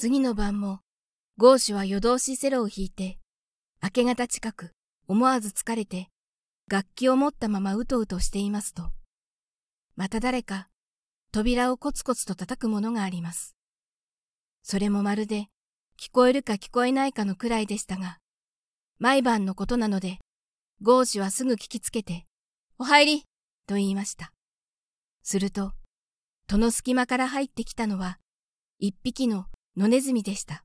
次の晩も、ゴーシュは夜通しセロを弾いて、明け方近く思わず疲れて、楽器を持ったままうとうとしていますと、また誰か扉をコツコツと叩くものがあります。それもまるで聞こえるか聞こえないかのくらいでしたが、毎晩のことなので、ゴーシュはすぐ聞きつけて、お入りと言いました。すると、戸の隙間から入ってきたのは、一匹の野ネズミでした。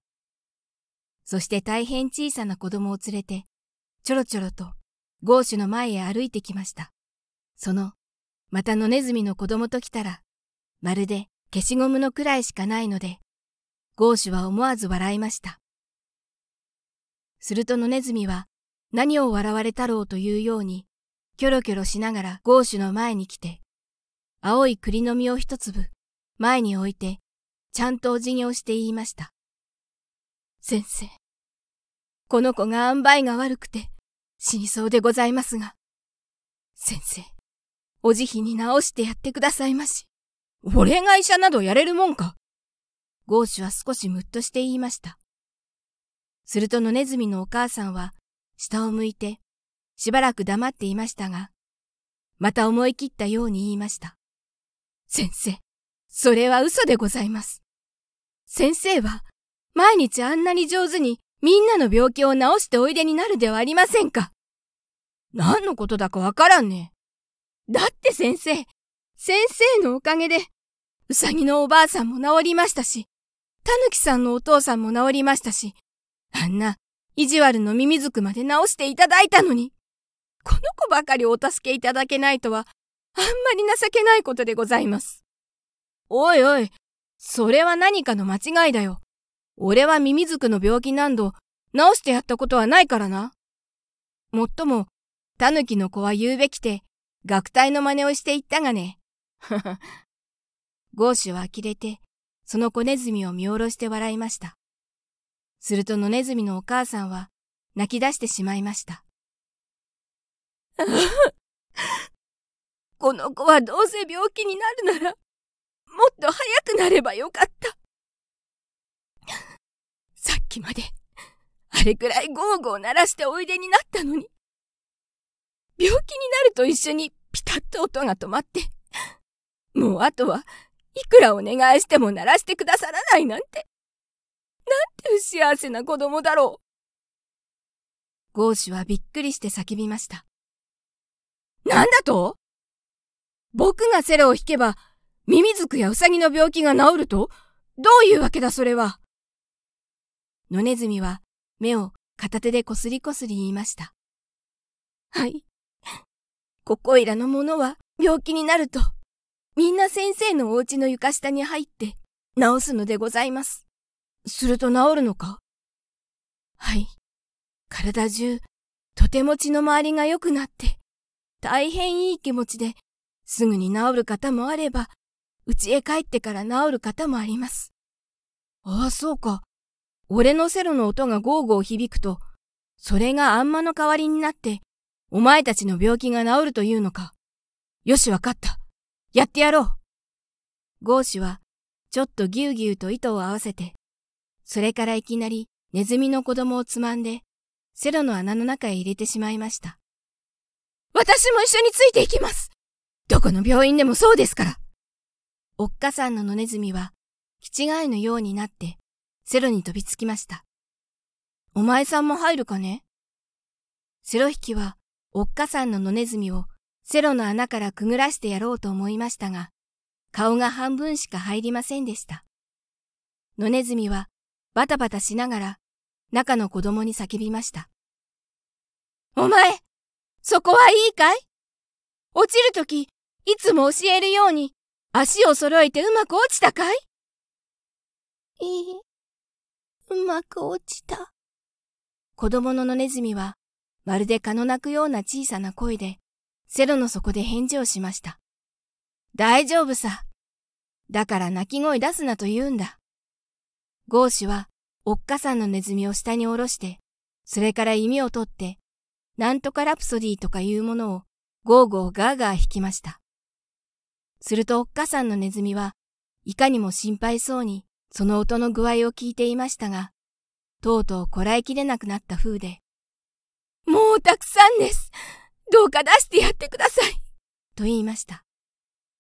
そして大変小さな子供を連れて、ちょろちょろとゴーシュの前へ歩いてきました。その、また野ネズミの子供と来たら、まるで消しゴムのくらいしかないので、ゴーシュは思わず笑いました。すると野ネズミは何を笑われたろうというように、キョロキョロしながらゴーシュの前に来て、青い栗の実を一粒前に置いて、ちゃんとお辞儀をして言いました。先生、この子が塩梅が悪くて死にそうでございますが、先生、お慈悲に直してやってくださいまし。俺が医者などやれるもんか。ゴーシュは少しムッとして言いました。すると野ネズミのお母さんは下を向いてしばらく黙っていましたが、また思い切ったように言いました。先生、それは嘘でございます。先生は毎日あんなに上手にみんなの病気を治しておいでになるではありませんか。何のことだかわからんね。だって先生、先生のおかげで、うさぎのおばあさんも治りましたし、たぬきさんのお父さんも治りましたし、あんな意地悪のミミズクまで治していただいたのに、この子ばかりお助けいただけないとは、あんまり情けないことでございます。おいおい、それは何かの間違いだよ。俺はミミズクの病気何度治してやったことはないからな。もっとも、タヌキの子は言うべきて、学隊の真似をしていったがね。ゴーシュは呆れて、その子ネズミを見下ろして笑いました。すると野ネズミのお母さんは泣き出してしまいました。この子はどうせ病気になるなら、もっと早くなればよかった。さっきまで、あれくらいゴーゴー鳴らしておいでになったのに、病気になると一緒にピタッと音が止まって、もうあとはいくらお願いしても鳴らしてくださらないなんて。なんて不幸せな子供だろう。ゴーシュはびっくりして叫びました。なんだと？僕がセロを弾けば、ミミズクやウサギの病気が治ると？どういうわけだそれは？野ネズミは目を片手でこすりこすり言いました。はい。ここいらの者は病気になると、みんな先生のお家の床下に入って治すのでございます。すると治るのか？はい。体中、とても血の回りが良くなって、大変いい気持ちで、すぐに治る方もあれば、家へ帰ってから治る方もあります。ああ、そうか。俺のセロの音がゴーゴー響くと、それがあんまの代わりになって、お前たちの病気が治るというのか。よし、わかった。やってやろう。ゴーシュは、ちょっとぎゅうぎゅうと糸を合わせて、それからいきなりネズミの子供をつまんで、セロの穴の中へ入れてしまいました。私も一緒についていきます。どこの病院でもそうですから。おっかさんの野ネズミは、気違いのようになって、セロに飛びつきました。お前さんも入るかね？セロ引きは、おっかさんの野ネズミをセロの穴からくぐらしてやろうと思いましたが、顔が半分しか入りませんでした。野ネズミはバタバタしながら中の子供に叫びました。お前、そこはいいかい？落ちるとき、いつも教えるように足を揃えてうまく落ちたかい？いい、うまく落ちた。子供の野ネズミはまるで蚊の鳴くような小さな声で、セロの底で返事をしました。大丈夫さ。だから鳴き声出すなと言うんだ。ゴーシュは、おっかさんのネズミを下に下ろして、それから弓を取って、なんとかラプソディーとかいうものをゴーゴーガーガー弾きました。するとおっかさんのネズミは、いかにも心配そうにその音の具合を聞いていましたが、とうとうこらえきれなくなった風で、もうたくさんです。どうか出してやってください。と言いました。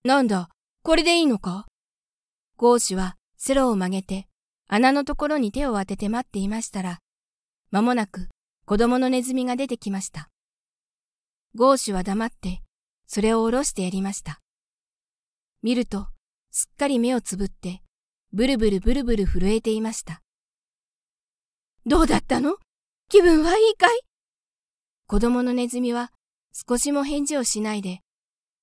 なんだ、これでいいのか？ゴーシュはセロを曲げて穴のところに手を当てて待っていましたら、間もなく子供のネズミが出てきました。ゴーシュは黙ってそれを下ろしてやりました。見ると、すっかり目をつぶって、ブルブルブルブル震えていました。どうだったの？気分はいいかい？子供のネズミは少しも返事をしないで、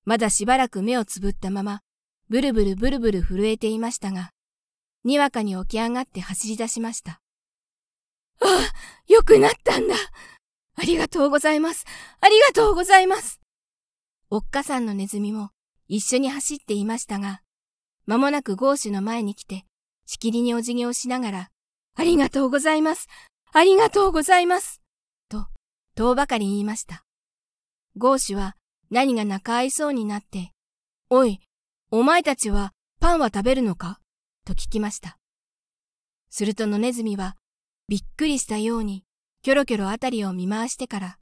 まだしばらく目をつぶったまま、ブルブルブルブル震えていましたが、にわかに起き上がって走り出しました。ああ、よくなったんだ。ありがとうございます。ありがとうございます。おっかさんのネズミも一緒に走っていましたが、間もなくゴーシュの前に来て、しきりにお辞儀をしながら、ありがとうございます。ありがとうございます。と、とばかり言いました。ゴーシュは何が仲合いそうになって、おい、お前たちはパンは食べるのかと聞きました。すると野ネズミは、びっくりしたように、キョロキョロあたりを見回してから、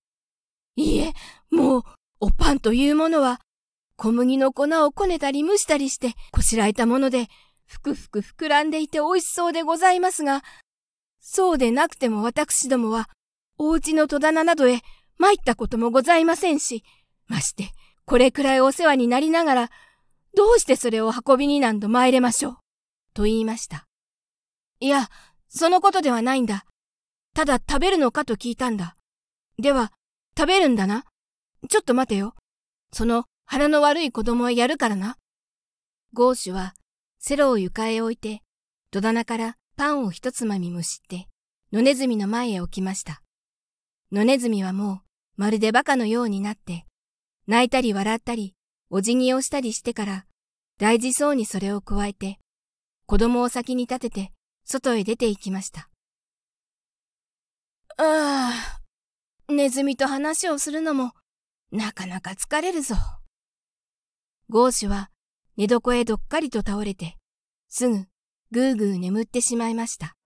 いいえ、もう、おパンというものは、小麦の粉をこねたり蒸したりしてこしらえたもので、ふくふく膨らんでいて美味しそうでございますが、そうでなくても私どもは、お家の戸棚などへ参ったこともございませんし、まして、これくらいお世話になりながら、どうしてそれを運びになんと参れましょう。と言いました。いや、そのことではないんだ。ただ食べるのかと聞いたんだ。では、食べるんだな。ちょっと待てよ。その腹の悪い子供はやるからな。ゴーシュはセロを床へ置いて、戸棚からパンを一つまみむしって、野ネズミの前へ置きました。野ネズミはもうまるで馬鹿のようになって、泣いたり笑ったり、お辞儀をしたりしてから、大事そうにそれを加えて、子供を先に立てて、外へ出て行きました。ああ、ネズミと話をするのもなかなか疲れるぞ。ゴーシュは寝床へどっかりと倒れて、すぐぐーぐー眠ってしまいました。